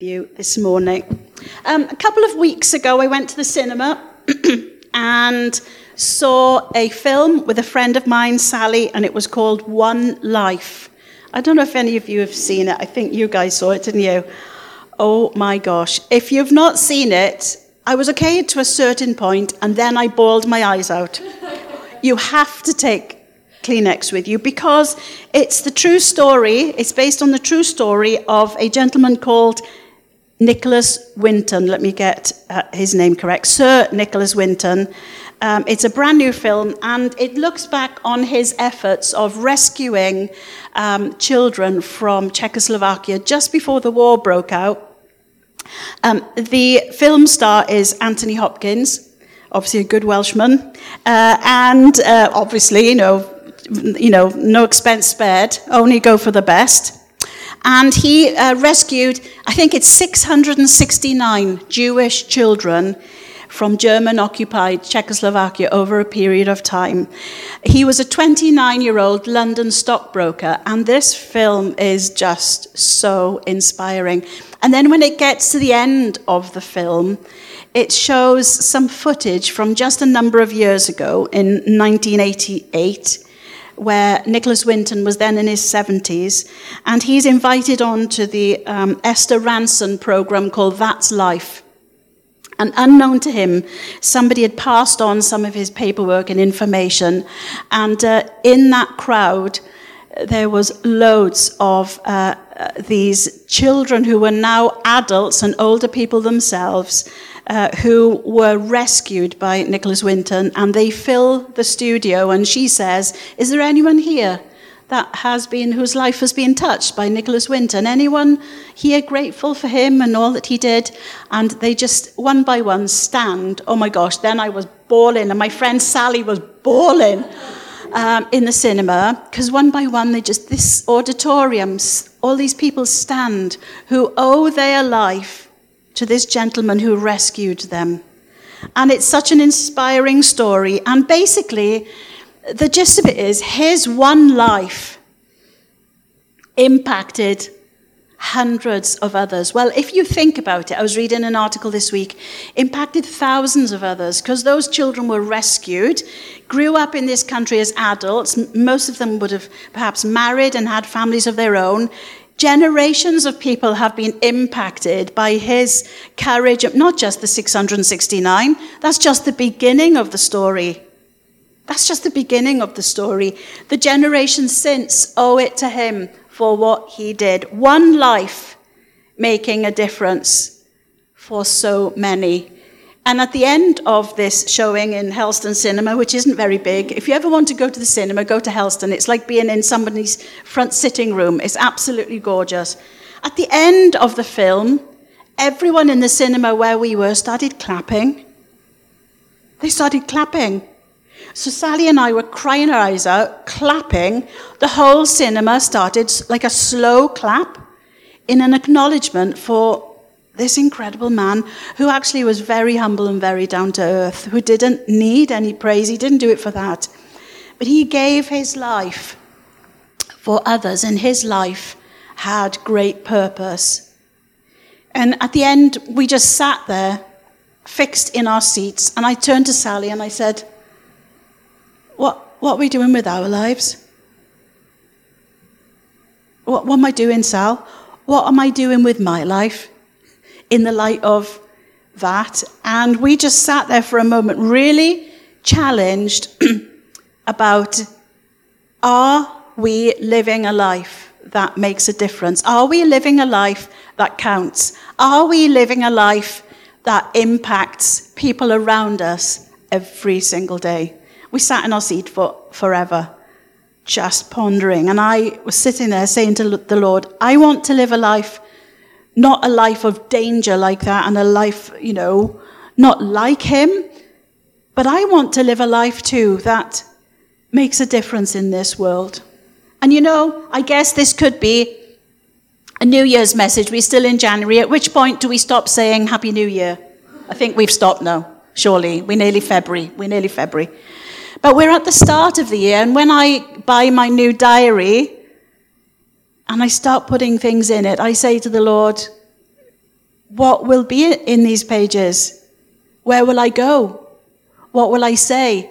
you this morning. Um, a couple of weeks ago, I went to the cinema and saw a film with a friend of mine, Sally, and it was called One Life. I don't know if any of you have seen it. I think you guys saw it, didn't you? Oh my gosh. If you've not seen it, I was okay to a certain point, and then I bawled my eyes out. you have to take Kleenex with you because it's the true story, it's based on the true story of a gentleman called Nicholas Winton, let me get uh, his name correct, Sir Nicholas Winton. Um, it's a brand new film and it looks back on his efforts of rescuing um, children from Czechoslovakia just before the war broke out. Um, the film star is Anthony Hopkins, obviously a good Welshman, uh, and uh, obviously, you know, you know, no expense spared, only go for the best. And he uh, rescued, I think it's 669 Jewish children from German occupied Czechoslovakia over a period of time. He was a 29 year old London stockbroker, and this film is just so inspiring. And then when it gets to the end of the film, it shows some footage from just a number of years ago in 1988 where Nicholas Winton was then in his 70s, and he's invited on to the um, Esther Rantzen program called That's Life. And unknown to him, somebody had passed on some of his paperwork and information, and uh, in that crowd, there was loads of uh, uh, these children who were now adults and older people themselves uh, who were rescued by Nicholas Winton, and they fill the studio. And she says, "Is there anyone here that has been whose life has been touched by Nicholas Winton? Anyone here grateful for him and all that he did?" And they just one by one stand. Oh my gosh! Then I was bawling, and my friend Sally was bawling. Um, in the cinema, because one by one, they just, this auditorium, all these people stand who owe their life to this gentleman who rescued them. And it's such an inspiring story. And basically, the gist of it is his one life impacted hundreds of others. Well, if you think about it, I was reading an article this week, impacted thousands of others because those children were rescued, grew up in this country as adults. Most of them would have perhaps married and had families of their own. Generations of people have been impacted by his courage, not just the 669, that's just the beginning of the story. That's just the beginning of the story. The generations since owe it to him for what he did. One life making a difference for so many. And at the end of this showing in Helston Cinema, which isn't very big, if you ever want to go to the cinema, go to Helston. It's like being in somebody's front sitting room. It's absolutely gorgeous. At the end of the film, everyone in the cinema where we were started clapping. They started clapping. So Sally and I were crying our eyes out, clapping. The whole cinema started like a slow clap in an acknowledgement for this incredible man who actually was very humble and very down to earth, who didn't need any praise. He didn't do it for that. But he gave his life for others, and his life had great purpose. And at the end, we just sat there, fixed in our seats, and I turned to Sally and I said, What, what are we doing with our lives? What, what am I doing, Sal? What am I doing with my life? In the light of that. And we just sat there for a moment, really challenged about are we living a life that makes a difference? Are we living a life that counts? Are we living a life that impacts people around us every single day? We sat in our seat for forever, just pondering. And I was sitting there saying to the Lord, I want to live a life not a life of danger like that and a life, you know, not like him. But I want to live a life too that makes a difference in this world. And you know, I guess this could be a New Year's message. We're still in January. At which point do we stop saying Happy New Year? I think we've stopped now, surely. We're nearly February. We're nearly February. But we're at the start of the year, and when I buy my new diary, and I start putting things in it. I say to the Lord, what will be in these pages? Where will I go? What will I say?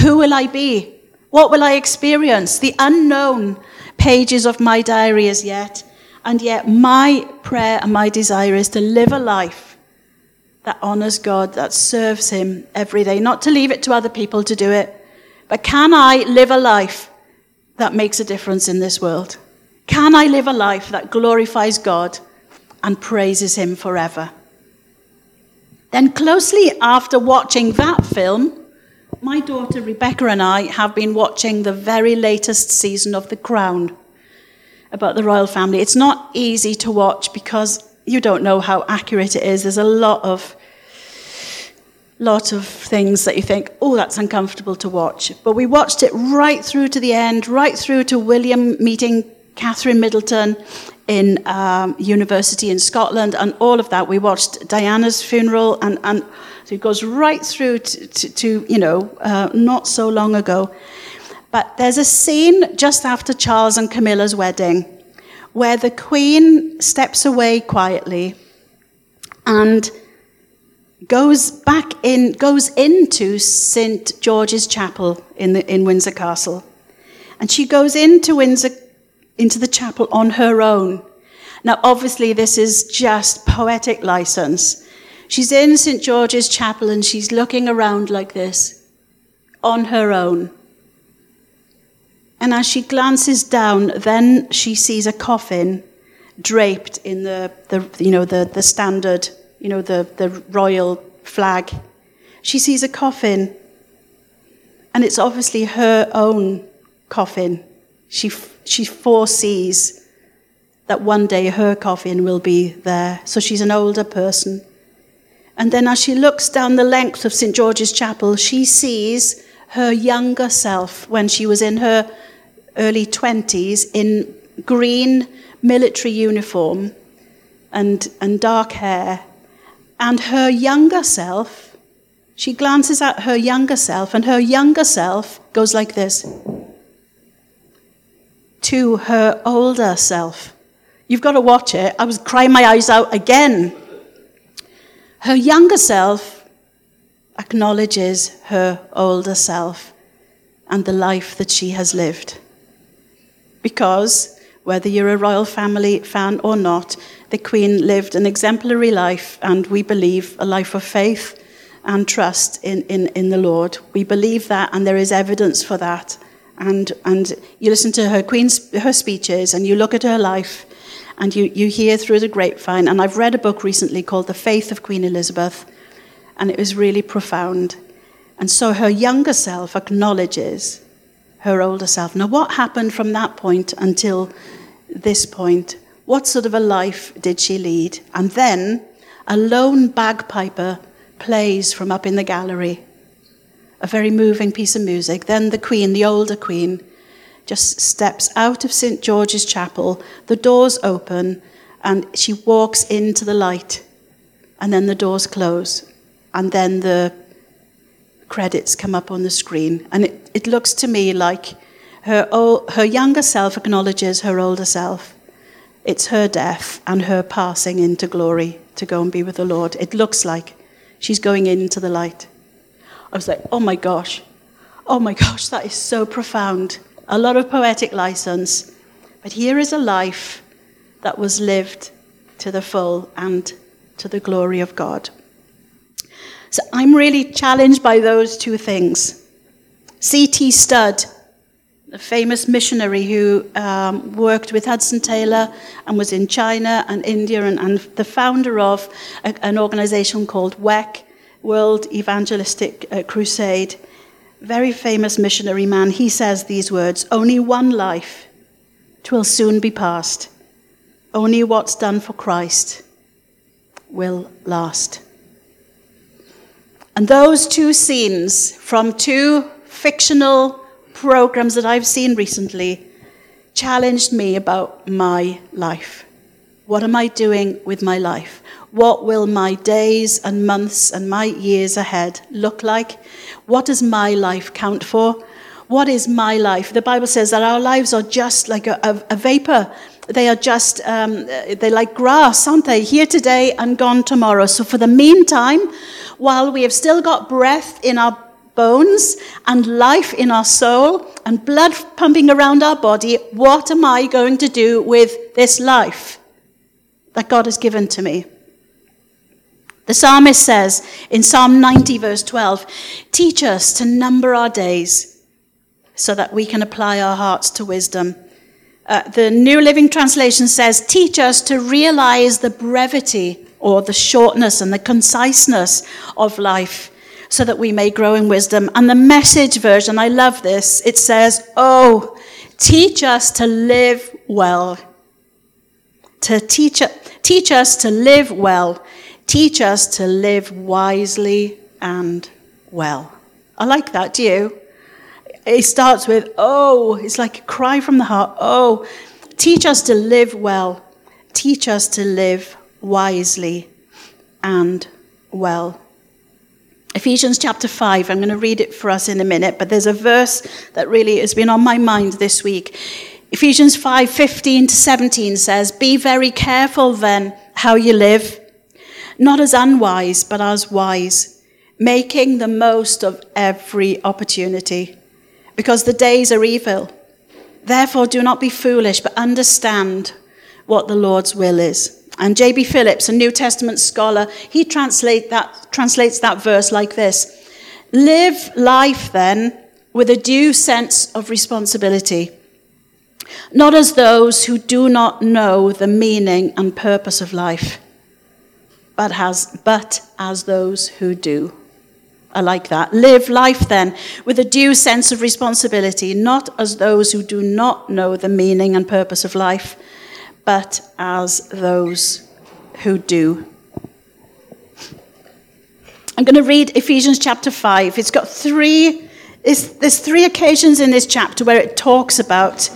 Who will I be? What will I experience? The unknown pages of my diary as yet. And yet, my prayer and my desire is to live a life that honors God, that serves Him every day, not to leave it to other people to do it. But can I live a life that makes a difference in this world? Can I live a life that glorifies God and praises Him forever? Then, closely after watching that film, my daughter Rebecca and I have been watching the very latest season of The Crown about the royal family. It's not easy to watch because you don't know how accurate it is. There's a lot of lot of things that you think, oh, that's uncomfortable to watch. But we watched it right through to the end, right through to William meeting Catherine Middleton in um, university in Scotland, and all of that. We watched Diana's funeral, and, and so it goes right through to, to, to you know, uh, not so long ago. But there's a scene just after Charles and Camilla's wedding where the Queen steps away quietly and goes back in, goes into St. George's Chapel in, the, in Windsor Castle. And she goes into Windsor, into the chapel on her own. Now, obviously, this is just poetic license. She's in St. George's Chapel and she's looking around like this on her own. And as she glances down, then she sees a coffin draped in the, the you know, the, the standard you know, the, the royal flag. She sees a coffin, and it's obviously her own coffin. She, she foresees that one day her coffin will be there. So she's an older person. And then as she looks down the length of St. George's Chapel, she sees her younger self when she was in her early 20s in green military uniform and, and dark hair and her younger self, she glances at her younger self, and her younger self goes like this to her older self. You've got to watch it. I was crying my eyes out again. Her younger self acknowledges her older self and the life that she has lived. Because whether you're a royal family fan or not, the Queen lived an exemplary life, and we believe a life of faith and trust in, in, in the Lord. We believe that, and there is evidence for that. And, and you listen to her Queen's her speeches, and you look at her life, and you, you hear through the grapevine. And I've read a book recently called The Faith of Queen Elizabeth, and it was really profound. And so her younger self acknowledges her older self. Now, what happened from that point until this point? What sort of a life did she lead? And then a lone bagpiper plays from up in the gallery. A very moving piece of music. Then the Queen, the older Queen, just steps out of St. George's Chapel. The doors open and she walks into the light. And then the doors close. And then the credits come up on the screen. And it, it looks to me like her, old, her younger self acknowledges her older self. It's her death and her passing into glory to go and be with the Lord. It looks like she's going into the light. I was like, oh my gosh, oh my gosh, that is so profound. A lot of poetic license. But here is a life that was lived to the full and to the glory of God. So I'm really challenged by those two things. C.T. Studd a famous missionary who um, worked with Hudson Taylor and was in China and India, and, and the founder of a, an organization called WEC, World Evangelistic uh, Crusade. Very famous missionary man. He says these words Only one life, twill soon be past. Only what's done for Christ will last. And those two scenes from two fictional programs that I've seen recently challenged me about my life. What am I doing with my life? What will my days and months and my years ahead look like? What does my life count for? What is my life? The Bible says that our lives are just like a, a, a vapor. They are just, um, they're like grass, aren't they? Here today and gone tomorrow. So for the meantime, while we have still got breath in our bones and life in our soul and blood pumping around our body, what am I going to do with this life that God has given to me? The psalmist says in Psalm 90, verse 12, Teach us to number our days so that we can apply our hearts to wisdom. Uh, the New Living Translation says, Teach us to realize the brevity or the shortness and the conciseness of life so that we may grow in wisdom. And the message version, I love this, it says, Oh, teach us to live well. To teach, teach us to live well Teach us to live wisely and well. I like that, do you? It starts with, oh, it's like a cry from the heart. Oh, teach us to live well. Teach us to live wisely and well. Ephesians chapter 5, I'm going to read it for us in a minute, but there's a verse that really has been on my mind this week. Ephesians 5 15 to 17 says, Be very careful then how you live not as unwise, but as wise, making the most of every opportunity, because the days are evil. Therefore, do not be foolish, but understand what the Lord's will is. And J.B. Phillips, a New Testament scholar, he translate that, translates that verse like this Live life then with a due sense of responsibility, not as those who do not know the meaning and purpose of life but as, but as those who do. I like that. Live life then with a due sense of responsibility, not as those who do not know the meaning and purpose of life, but as those who do. I'm going to read Ephesians chapter 5. It's got three, there's three occasions in this chapter where it talks about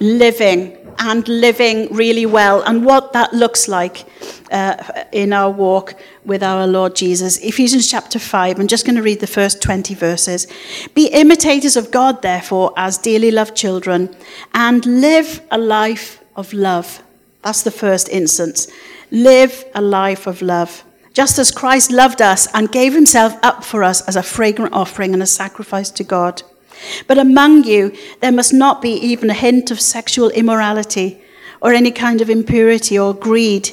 living and living really well and what that looks like uh, in our walk with our Lord Jesus. Ephesians chapter 5, I'm just going to read the first 20 verses. Be imitators of God, therefore, as dearly loved children, and live a life of love. That's the first instance. Live a life of love. Just as Christ loved us and gave himself up for us as a fragrant offering and a sacrifice to God. But among you, there must not be even a hint of sexual immorality or any kind of impurity or greed,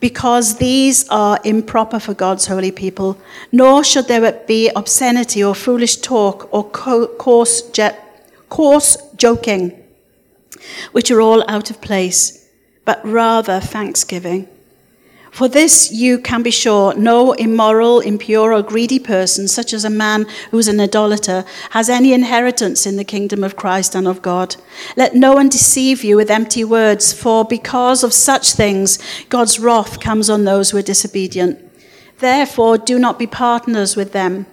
because these are improper for God's holy people. Nor should there be obscenity or foolish talk or coarse, coarse joking, which are all out of place, but rather thanksgiving. For this you can be sure no immoral, impure, or greedy person, such as a man who is an idolater, has any inheritance in the kingdom of Christ and of God. Let no one deceive you with empty words, for because of such things God's wrath comes on those who are disobedient. Therefore, do not be partners with them.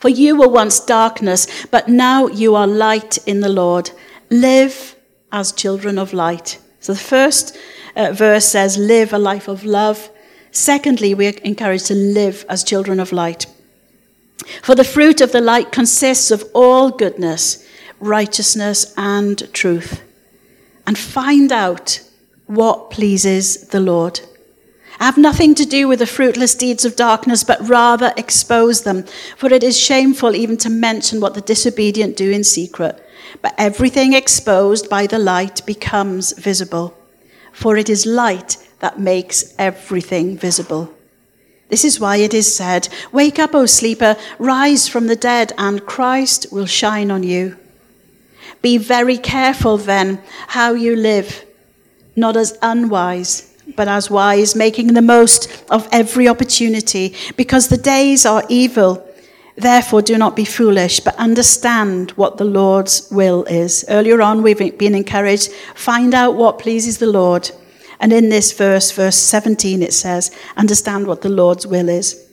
For you were once darkness, but now you are light in the Lord. Live as children of light. So the first uh, verse says, live a life of love. Secondly, we are encouraged to live as children of light. For the fruit of the light consists of all goodness, righteousness, and truth. And find out what pleases the Lord. Have nothing to do with the fruitless deeds of darkness, but rather expose them. For it is shameful even to mention what the disobedient do in secret. But everything exposed by the light becomes visible for it is light that makes everything visible. This is why it is said, Wake up, O sleeper, rise from the dead, and Christ will shine on you. Be very careful then how you live, not as unwise, but as wise, making the most of every opportunity, because the days are evil. Therefore, do not be foolish, but understand what the Lord's will is. Earlier on, we've been encouraged find out what pleases the Lord. And in this verse, verse 17, it says, understand what the Lord's will is.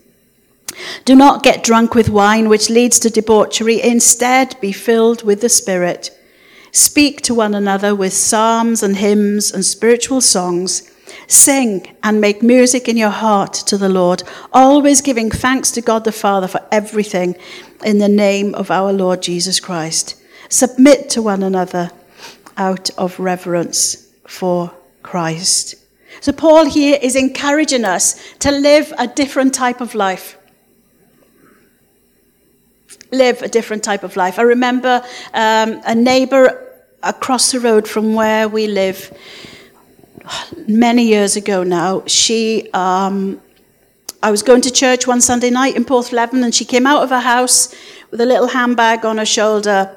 Do not get drunk with wine, which leads to debauchery. Instead, be filled with the Spirit. Speak to one another with psalms and hymns and spiritual songs Sing and make music in your heart to the Lord, always giving thanks to God the Father for everything in the name of our Lord Jesus Christ. Submit to one another out of reverence for Christ. So, Paul here is encouraging us to live a different type of life. Live a different type of life. I remember um, a neighbor across the road from where we live many years ago now. She, um, I was going to church one Sunday night in Porthleven, and she came out of her house with a little handbag on her shoulder,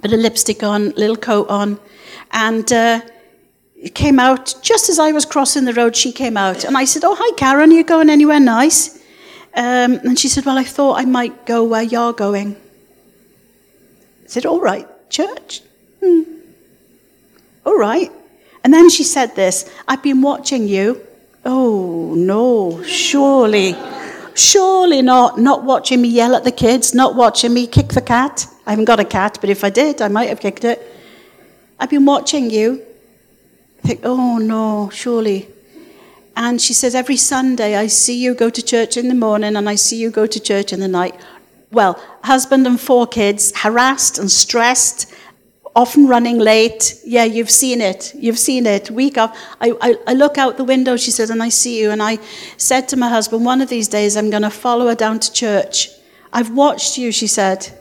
bit of lipstick on, little coat on, and uh, came out just as I was crossing the road. She came out, and I said, "Oh, hi, Karen. Are you going anywhere nice?" Um, and she said, "Well, I thought I might go where you're going." I said, "All right, church." Hmm. All right. And then she said this I've been watching you. Oh, no, surely. Surely not. Not watching me yell at the kids, not watching me kick the cat. I haven't got a cat, but if I did, I might have kicked it. I've been watching you. I think, oh no, surely. And she says, every Sunday I see you go to church in the morning and I see you go to church in the night. Well, husband and four kids, harassed and stressed often running late. Yeah, you've seen it. You've seen it. Week off. I, I, I, look out the window, she said, and I see you. And I said to my husband, one of these days I'm going to follow her down to church. I've watched you, she said,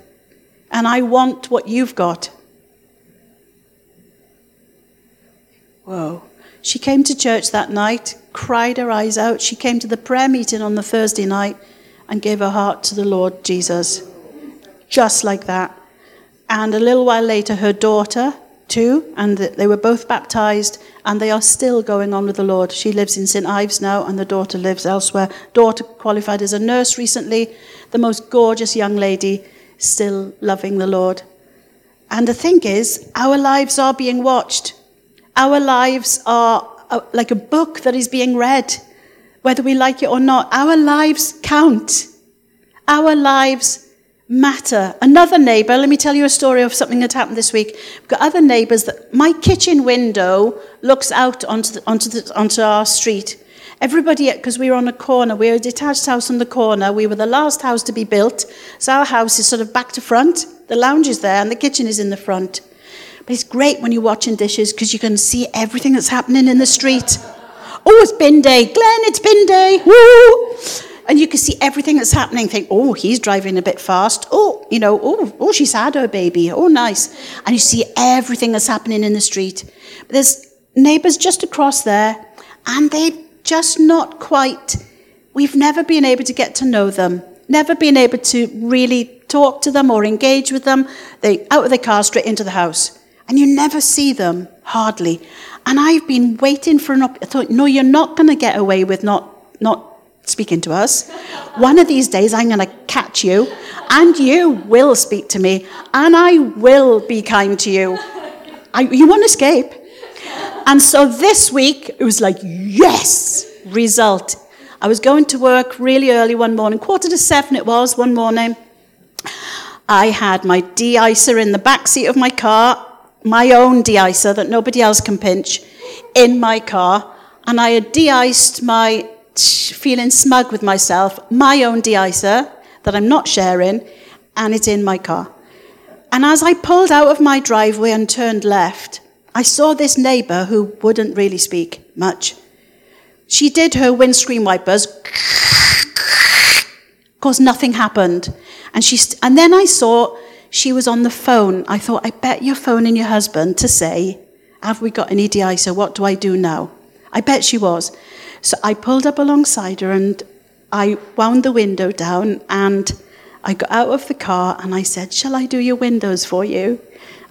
and I want what you've got. Whoa. She came to church that night, cried her eyes out. She came to the prayer meeting on the Thursday night and gave her heart to the Lord Jesus. Just like that. And a little while later, her daughter, too, and they were both baptized, and they are still going on with the Lord. She lives in St. Ives now, and the daughter lives elsewhere. Daughter qualified as a nurse recently, the most gorgeous young lady, still loving the Lord. And the thing is, our lives are being watched. Our lives are uh, like a book that is being read, whether we like it or not. Our lives count. Our lives matter. Another neighbour, let me tell you a story of something that happened this week. We've got other neighbours that my kitchen window looks out onto, the, onto, the, onto our street. Everybody, because we were on a corner, we were a detached house on the corner. We were the last house to be built. So our house is sort of back to front. The lounge is there and the kitchen is in the front. But it's great when you're watching dishes because you can see everything that's happening in the street. Oh, it's bin day. Glenn, it's bin day. Woo! And you can see everything that's happening. Think, oh, he's driving a bit fast. Oh, you know, oh, oh, she's had her baby. Oh, nice. And you see everything that's happening in the street. But there's neighbours just across there, and they've just not quite. We've never been able to get to know them. Never been able to really talk to them or engage with them. They out of the car straight into the house, and you never see them hardly. And I've been waiting for an. Op- I thought, no, you're not going to get away with not not speaking to us. One of these days, I'm going to catch you, and you will speak to me, and I will be kind to you. I, you won't escape. And so this week, it was like, yes, result. I was going to work really early one morning, quarter to seven it was one morning. I had my de-icer in the back seat of my car, my own de-icer that nobody else can pinch, in my car, and I had de-iced my feeling smug with myself, my own de-icer that I'm not sharing, and it's in my car. And as I pulled out of my driveway and turned left, I saw this neighbour who wouldn't really speak much. She did her windscreen wipers. Of course, nothing happened. And, she st- and then I saw she was on the phone. I thought, I bet you're phoning your husband to say, Have we got any de-icer? What do I do now? I bet she was. So I pulled up alongside her and I wound the window down and I got out of the car and I said, Shall I do your windows for you?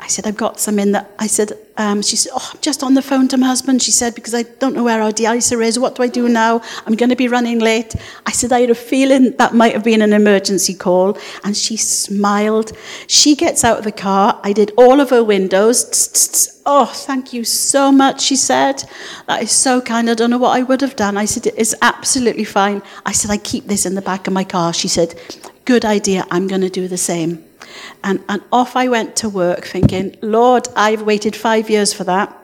I said, I've got some in that. I said, um, she said, Oh, I'm just on the phone to my husband. She said, Because I don't know where our de-icer is. What do I do now? I'm going to be running late. I said, I had a feeling that might have been an emergency call. And she smiled. She gets out of the car. I did all of her windows. Oh, thank you so much, she said. That is so kind. I don't know what I would have done. I said, It's absolutely fine. I said, I keep this in the back of my car. She said, Good idea. I'm going to do the same. And, and off I went to work thinking, Lord, I've waited five years for that.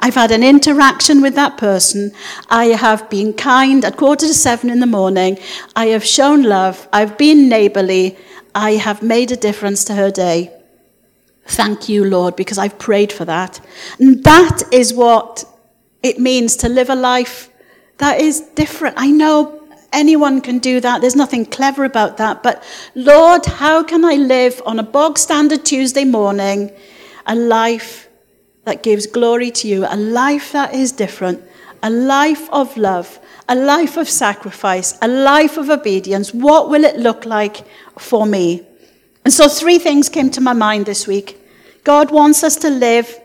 I've had an interaction with that person. I have been kind at quarter to seven in the morning. I have shown love. I've been neighborly. I have made a difference to her day. Thank you, Lord, because I've prayed for that. And that is what it means to live a life that is different. I know anyone can do that. There's nothing clever about that. But Lord, how can I live on a bog standard Tuesday morning a life that gives glory to you, a life that is different, a life of love, a life of sacrifice, a life of obedience? What will it look like for me? And so, three things came to my mind this week. God wants us to live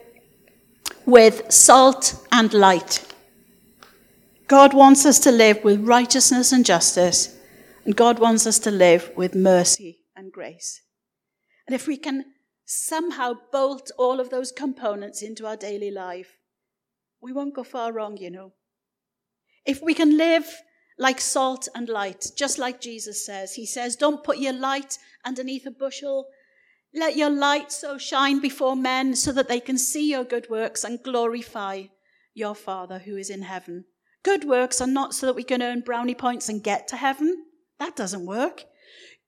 with salt and light. God wants us to live with righteousness and justice, and God wants us to live with mercy and grace. And if we can somehow bolt all of those components into our daily life, we won't go far wrong, you know. If we can live like salt and light, just like Jesus says, He says, Don't put your light underneath a bushel. Let your light so shine before men so that they can see your good works and glorify your Father who is in heaven. Good works are not so that we can earn brownie points and get to heaven. That doesn't work.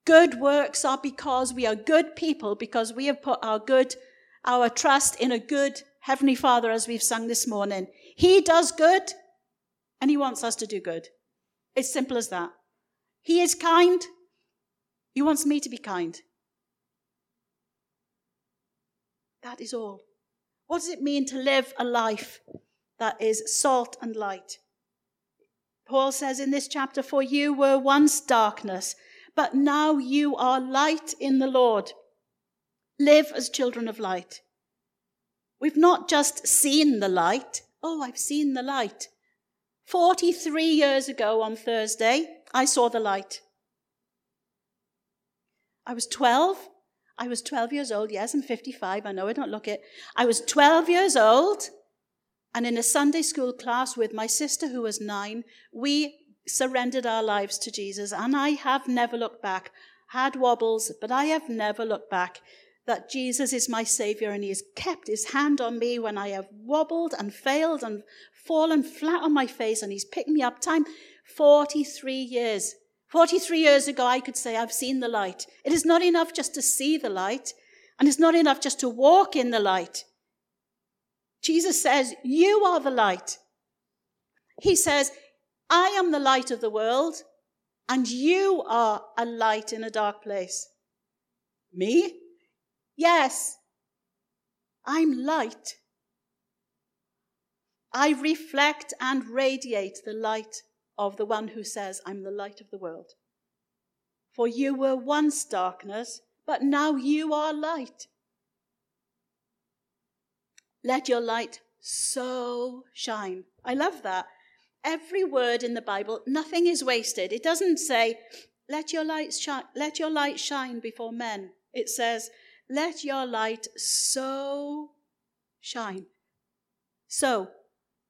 Good works are because we are good people, because we have put our good, our trust in a good Heavenly Father, as we've sung this morning. He does good, and He wants us to do good. It's simple as that. He is kind. He wants me to be kind. That is all. What does it mean to live a life that is salt and light? Paul says in this chapter, For you were once darkness, but now you are light in the Lord. Live as children of light. We've not just seen the light. Oh, I've seen the light. 43 years ago on Thursday, I saw the light. I was 12. I was 12 years old. Yes, I'm 55. I know I don't look it. I was 12 years old and in a Sunday school class with my sister, who was nine, we surrendered our lives to Jesus. And I have never looked back. Had wobbles, but I have never looked back. That Jesus is my Savior and He has kept His hand on me when I have wobbled and failed and fallen flat on my face and He's picked me up time. 43 years. 43 years ago, I could say, I've seen the light. It is not enough just to see the light, and it's not enough just to walk in the light. Jesus says, You are the light. He says, I am the light of the world, and you are a light in a dark place. Me? Yes. I'm light. I reflect and radiate the light of the one who says, I'm the light of the world. For you were once darkness, but now you are light. Let your light so shine. I love that. Every word in the Bible, nothing is wasted. It doesn't say, let your light shine, let your light shine before men. It says, let your light so shine. So,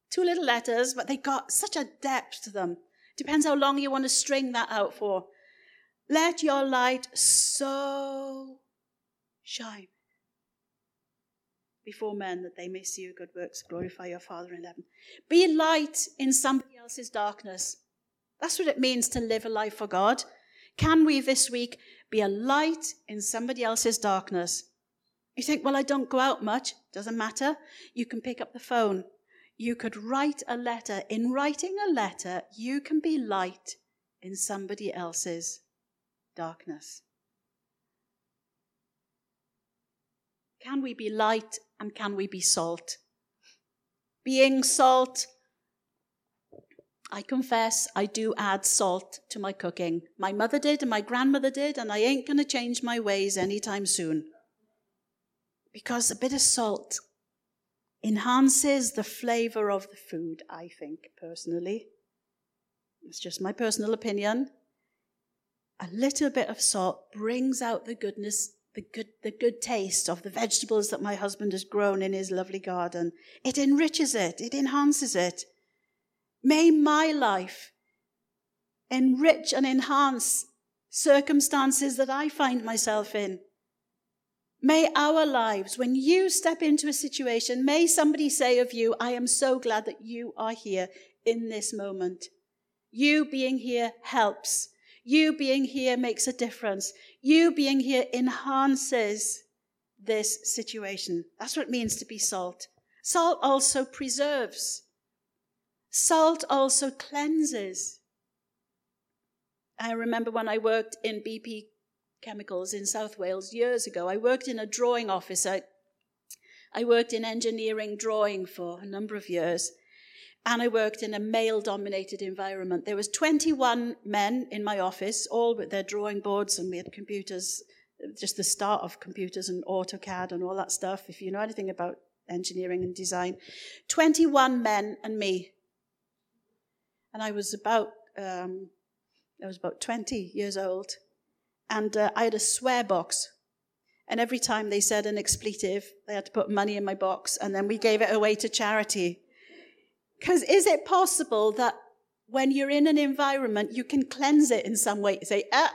two little letters, but they got such a depth to them. Depends how long you want to string that out for. Let your light so shine before men that they may see your good works, glorify your Father in heaven. Be light in somebody else's darkness. That's what it means to live a life for God. Can we this week be a light in somebody else's darkness? You think, well, I don't go out much. Doesn't matter. You can pick up the phone. You could write a letter. In writing a letter, you can be light in somebody else's darkness. Can we be light and can we be salt? Being salt, I confess I do add salt to my cooking. My mother did and my grandmother did, and I ain't going to change my ways anytime soon. Because a bit of salt enhances the flavor of the food, I think, personally. It's just my personal opinion. A little bit of salt brings out the goodness the good, the good taste of the vegetables that my husband has grown in his lovely garden. It enriches it, it enhances it. May my life enrich and enhance circumstances that I find myself in. May our lives, when you step into a situation, may somebody say of you, I am so glad that you are here in this moment. You being here helps. You being here makes a difference. You being here enhances this situation. That's what it means to be salt. Salt also preserves. Salt also cleanses. I remember when I worked in BP chemicals in South Wales years ago. I worked in a drawing office. I, I worked in engineering drawing for a number of years. And I worked in a male dominated environment. There was 21 men in my office, all with their drawing boards and we had computers, just the start of computers and AutoCAD and all that stuff. If you know anything about engineering and design, 21 men and me. And I was about, um, I was about 20 years old and uh, I had a swear box. And every time they said an expletive, they had to put money in my box, and then we gave it away to charity. Because is it possible that when you're in an environment, you can cleanse it in some way? Say, ah,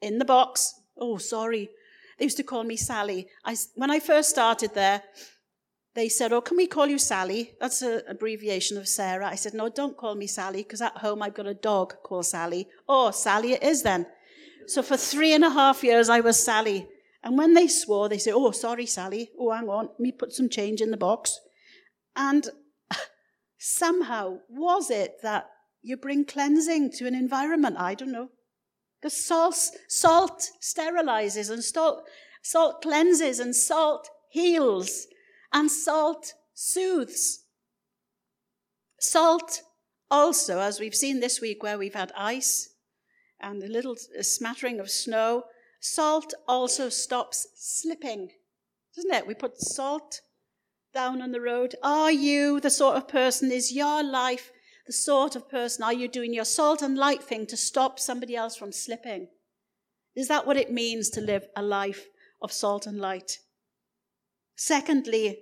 in the box. Oh, sorry. They used to call me Sally. I, when I first started there, they said, Oh, can we call you Sally? That's an abbreviation of Sarah. I said, No, don't call me Sally, because at home I've got a dog called Sally. Oh, Sally it is then. So for three and a half years, I was Sally. And when they swore, they say, Oh, sorry, Sally. Oh, hang on. Let me put some change in the box. And somehow, was it that you bring cleansing to an environment? I don't know. Because salt, salt sterilizes and salt, salt cleanses and salt heals and salt soothes. Salt also, as we've seen this week where we've had ice, and a little smattering of snow. Salt also stops slipping, doesn't it? We put salt down on the road. Are you the sort of person, is your life the sort of person, are you doing your salt and light thing to stop somebody else from slipping? Is that what it means to live a life of salt and light? Secondly,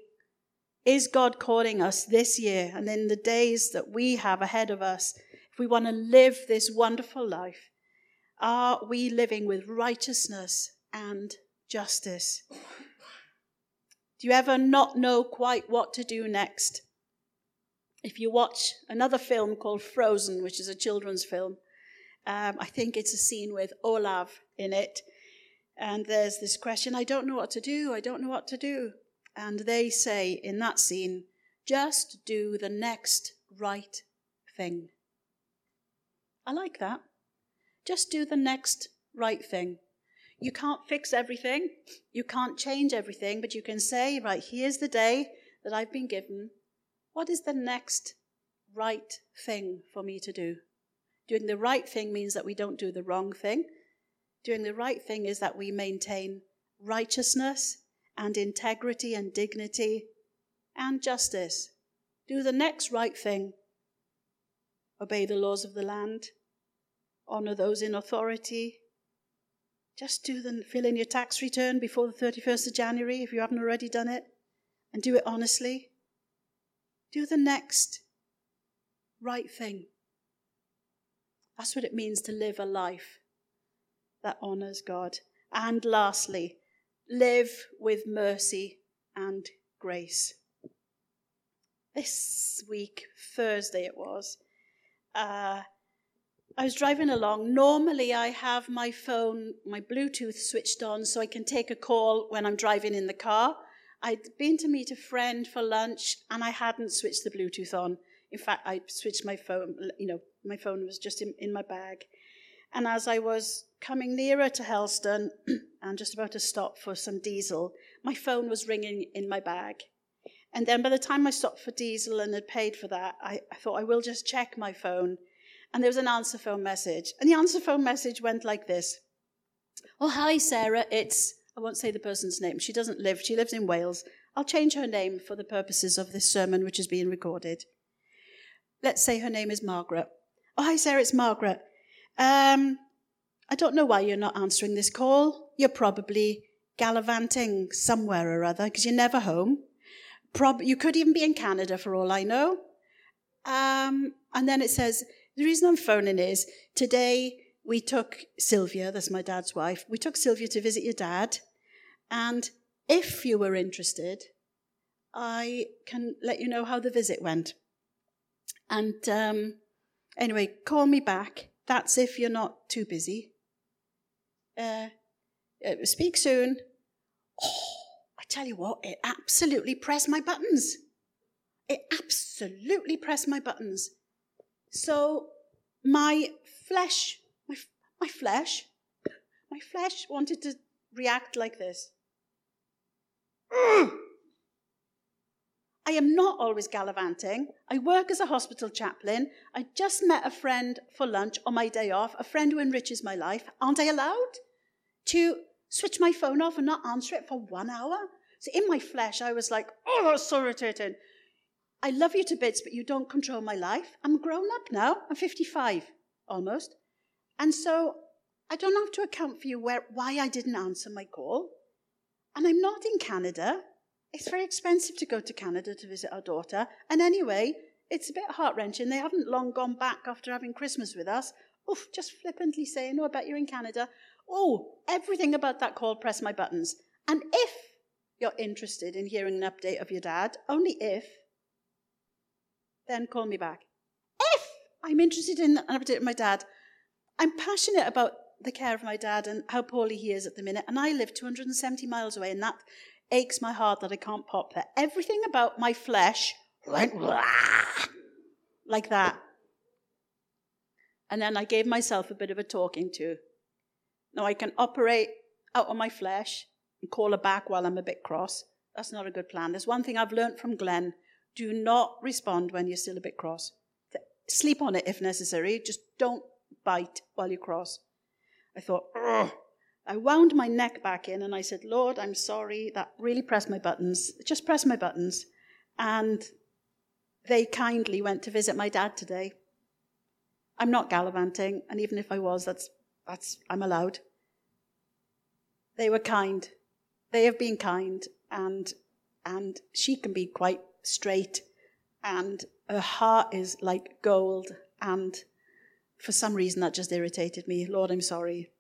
is God calling us this year and in the days that we have ahead of us, if we want to live this wonderful life, are we living with righteousness and justice? Do you ever not know quite what to do next? If you watch another film called Frozen, which is a children's film, um, I think it's a scene with Olaf in it. And there's this question I don't know what to do, I don't know what to do. And they say in that scene, just do the next right thing. I like that. Just do the next right thing. You can't fix everything. You can't change everything, but you can say, right, here's the day that I've been given. What is the next right thing for me to do? Doing the right thing means that we don't do the wrong thing. Doing the right thing is that we maintain righteousness and integrity and dignity and justice. Do the next right thing. Obey the laws of the land honor those in authority. Just do the fill in your tax return before the 31st of January if you haven't already done it, and do it honestly. Do the next right thing. That's what it means to live a life that honors God. And lastly, live with mercy and grace. This week, Thursday it was, uh, I was driving along. Normally, I have my phone, my Bluetooth switched on so I can take a call when I'm driving in the car. I'd been to meet a friend for lunch and I hadn't switched the Bluetooth on. In fact, I switched my phone, you know, my phone was just in, in my bag. And as I was coming nearer to Helston and just about to stop for some diesel, my phone was ringing in my bag. And then by the time I stopped for diesel and had paid for that, I, I thought I will just check my phone and there was an answer phone message. And the answer phone message went like this Oh, hi, Sarah. It's, I won't say the person's name. She doesn't live, she lives in Wales. I'll change her name for the purposes of this sermon, which is being recorded. Let's say her name is Margaret. Oh, hi, Sarah. It's Margaret. Um, I don't know why you're not answering this call. You're probably gallivanting somewhere or other because you're never home. Prob- you could even be in Canada for all I know. Um, and then it says, the reason I'm phoning is today we took Sylvia, that's my dad's wife, we took Sylvia to visit your dad. And if you were interested, I can let you know how the visit went. And um, anyway, call me back. That's if you're not too busy. Uh, uh, speak soon. Oh, I tell you what, it absolutely pressed my buttons. It absolutely pressed my buttons. So my flesh, my, my flesh, my flesh wanted to react like this. I am not always gallivanting. I work as a hospital chaplain. I just met a friend for lunch on my day off, a friend who enriches my life. Aren't I allowed to switch my phone off and not answer it for one hour? So in my flesh, I was like, oh, that's so irritating. I love you to bits, but you don't control my life. I'm grown up now. I'm 55 almost. And so I don't have to account for you where, why I didn't answer my call. And I'm not in Canada. It's very expensive to go to Canada to visit our daughter. And anyway, it's a bit heart wrenching. They haven't long gone back after having Christmas with us. Oof, just flippantly saying, oh, I bet you're in Canada. Oh, everything about that call press my buttons. And if you're interested in hearing an update of your dad, only if, then call me back. If I'm interested in an update of my dad, I'm passionate about the care of my dad and how poorly he is at the minute. And I live 270 miles away, and that aches my heart that I can't pop there. Everything about my flesh went like that. And then I gave myself a bit of a talking to. Now I can operate out of my flesh and call her back while I'm a bit cross. That's not a good plan. There's one thing I've learned from Glenn. Do not respond when you're still a bit cross. Sleep on it if necessary. Just don't bite while you're cross. I thought, Ugh. I wound my neck back in and I said, Lord, I'm sorry. That really pressed my buttons. Just press my buttons. And they kindly went to visit my dad today. I'm not gallivanting, and even if I was, that's, that's, I'm allowed. They were kind. They have been kind, and, and she can be quite straight, and her heart is like gold, and for some reason, that just irritated me. Lord, I'm sorry.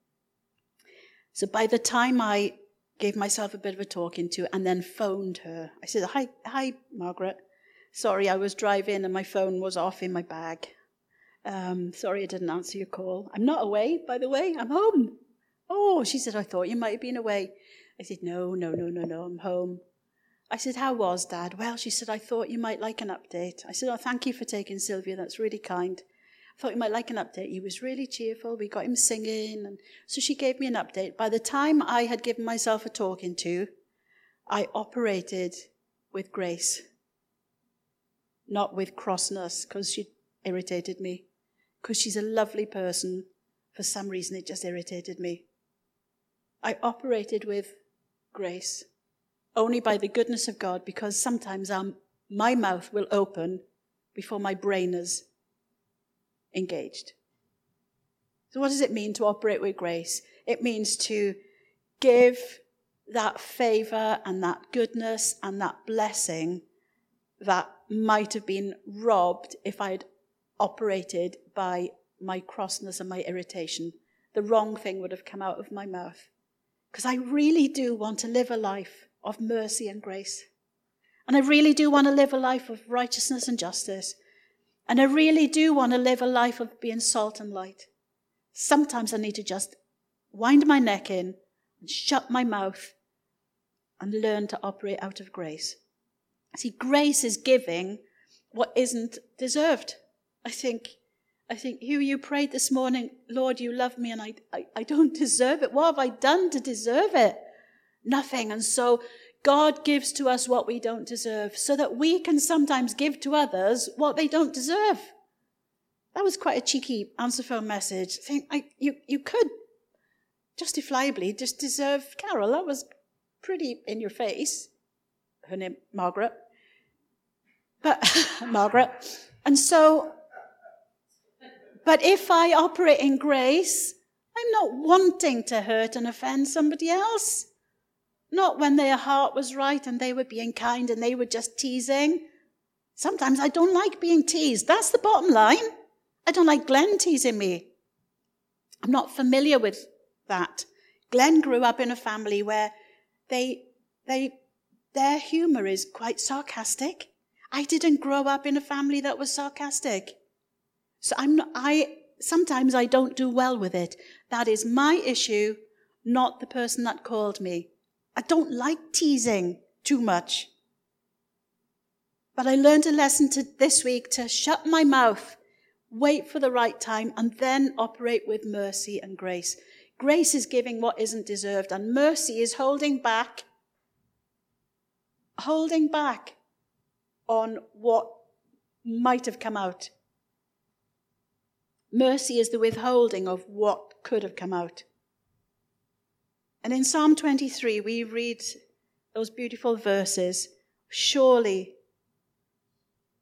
So by the time I gave myself a bit of a talking to and then phoned her, I said, Hi, hi, Margaret. Sorry, I was driving and my phone was off in my bag. Um, sorry I didn't answer your call. I'm not away, by the way. I'm home. Oh, she said, I thought you might have been away. I said, No, no, no, no, no, I'm home. I said, How was Dad? Well, she said, I thought you might like an update. I said, Oh, thank you for taking Sylvia. That's really kind I thought you might like an update. He was really cheerful. We got him singing. And so she gave me an update. By the time I had given myself a talking to, I operated with grace, not with crossness, because she irritated me. Because she's a lovely person. For some reason, it just irritated me. I operated with grace only by the goodness of God, because sometimes my mouth will open before my brain is engaged. So, what does it mean to operate with grace? It means to give that favor and that goodness and that blessing that might have been robbed if I'd operated by my crossness and my irritation. The wrong thing would have come out of my mouth. Because I really do want to live a life of mercy and grace. And I really do want to live a life of righteousness and justice. And I really do want to live a life of being salt and light. Sometimes I need to just wind my neck in and shut my mouth and learn to operate out of grace. See, grace is giving what isn't deserved. I think, I think, Hugh, you prayed this morning, Lord, you love me and I, I, I don't deserve it. What have I done to deserve it? Nothing. And so God gives to us what we don't deserve so that we can sometimes give to others what they don't deserve. That was quite a cheeky answer phone message. Think, I, you, you could justifiably just deserve Carol. That was pretty in your face. Her name, Margaret. But, Margaret. And so, but if I operate in grace, I'm not wanting to hurt and offend somebody else. Not when their heart was right and they were being kind and they were just teasing. Sometimes I don't like being teased. That's the bottom line. I don't like Glenn teasing me. I'm not familiar with that. Glenn grew up in a family where they, they, their humor is quite sarcastic. I didn't grow up in a family that was sarcastic. So I'm not, I, sometimes I don't do well with it. That is my issue, not the person that called me. I don't like teasing too much. But I learned a lesson to, this week to shut my mouth, wait for the right time, and then operate with mercy and grace. Grace is giving what isn't deserved, and mercy is holding back, holding back on what might have come out. Mercy is the withholding of what could have come out. And in Psalm 23, we read those beautiful verses Surely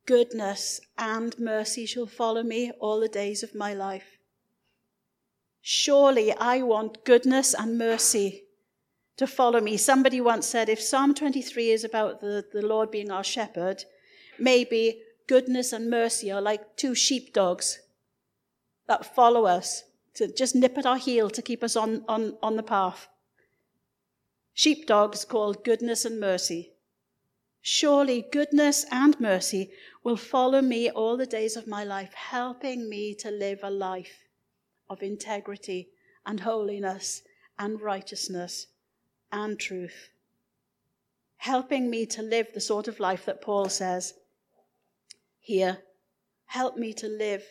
goodness and mercy shall follow me all the days of my life. Surely I want goodness and mercy to follow me. Somebody once said if Psalm 23 is about the, the Lord being our shepherd, maybe goodness and mercy are like two sheepdogs that follow us to just nip at our heel to keep us on, on, on the path. Sheepdogs called goodness and mercy. Surely goodness and mercy will follow me all the days of my life, helping me to live a life of integrity and holiness and righteousness and truth. Helping me to live the sort of life that Paul says here. Help me to live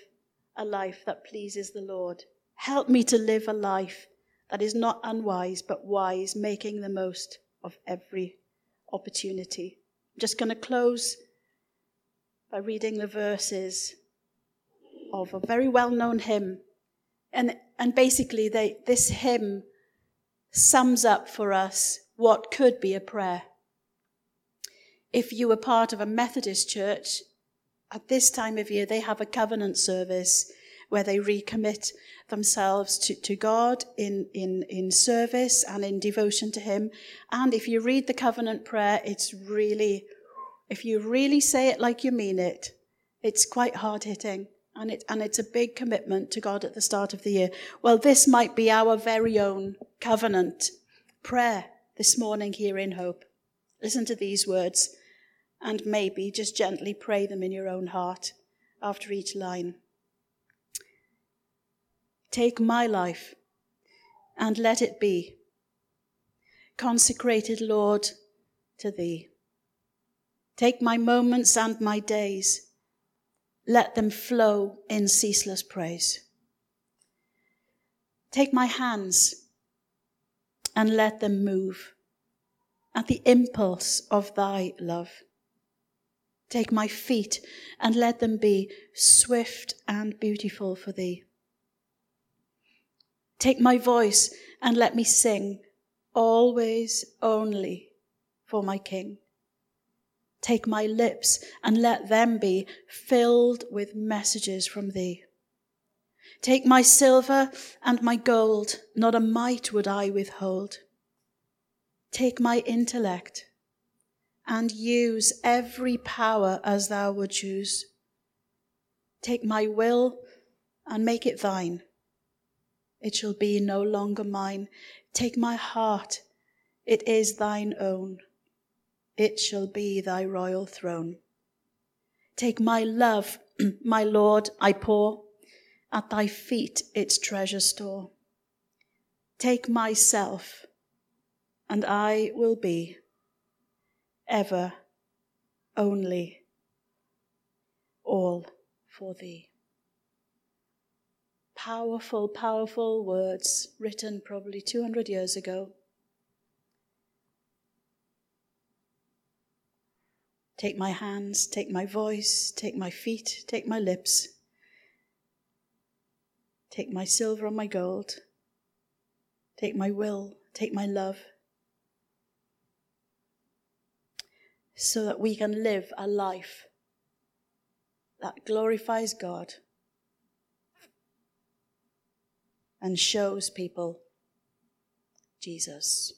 a life that pleases the Lord. Help me to live a life that is not unwise, but wise, making the most of every opportunity. I'm just going to close by reading the verses of a very well known hymn. And, and basically, they, this hymn sums up for us what could be a prayer. If you were part of a Methodist church, at this time of year, they have a covenant service where they recommit themselves to, to God in, in, in service and in devotion to Him. And if you read the covenant prayer, it's really, if you really say it like you mean it, it's quite hard hitting. And, it, and it's a big commitment to God at the start of the year. Well, this might be our very own covenant prayer this morning here in Hope. Listen to these words and maybe just gently pray them in your own heart after each line. Take my life and let it be consecrated, Lord, to thee. Take my moments and my days, let them flow in ceaseless praise. Take my hands and let them move at the impulse of thy love. Take my feet and let them be swift and beautiful for thee. Take my voice and let me sing, always only for my King. Take my lips and let them be filled with messages from thee. Take my silver and my gold, not a mite would I withhold. Take my intellect and use every power as thou would choose. Take my will and make it thine it shall be no longer mine. Take my heart, it is thine own. It shall be thy royal throne. Take my love, my Lord, I pour at thy feet its treasure store. Take myself, and I will be ever only all for thee powerful, powerful words written probably 200 years ago. Take my hands, take my voice, take my feet, take my lips, take my silver and my gold, take my will, take my love, so that we can live a life that glorifies God and shows people Jesus.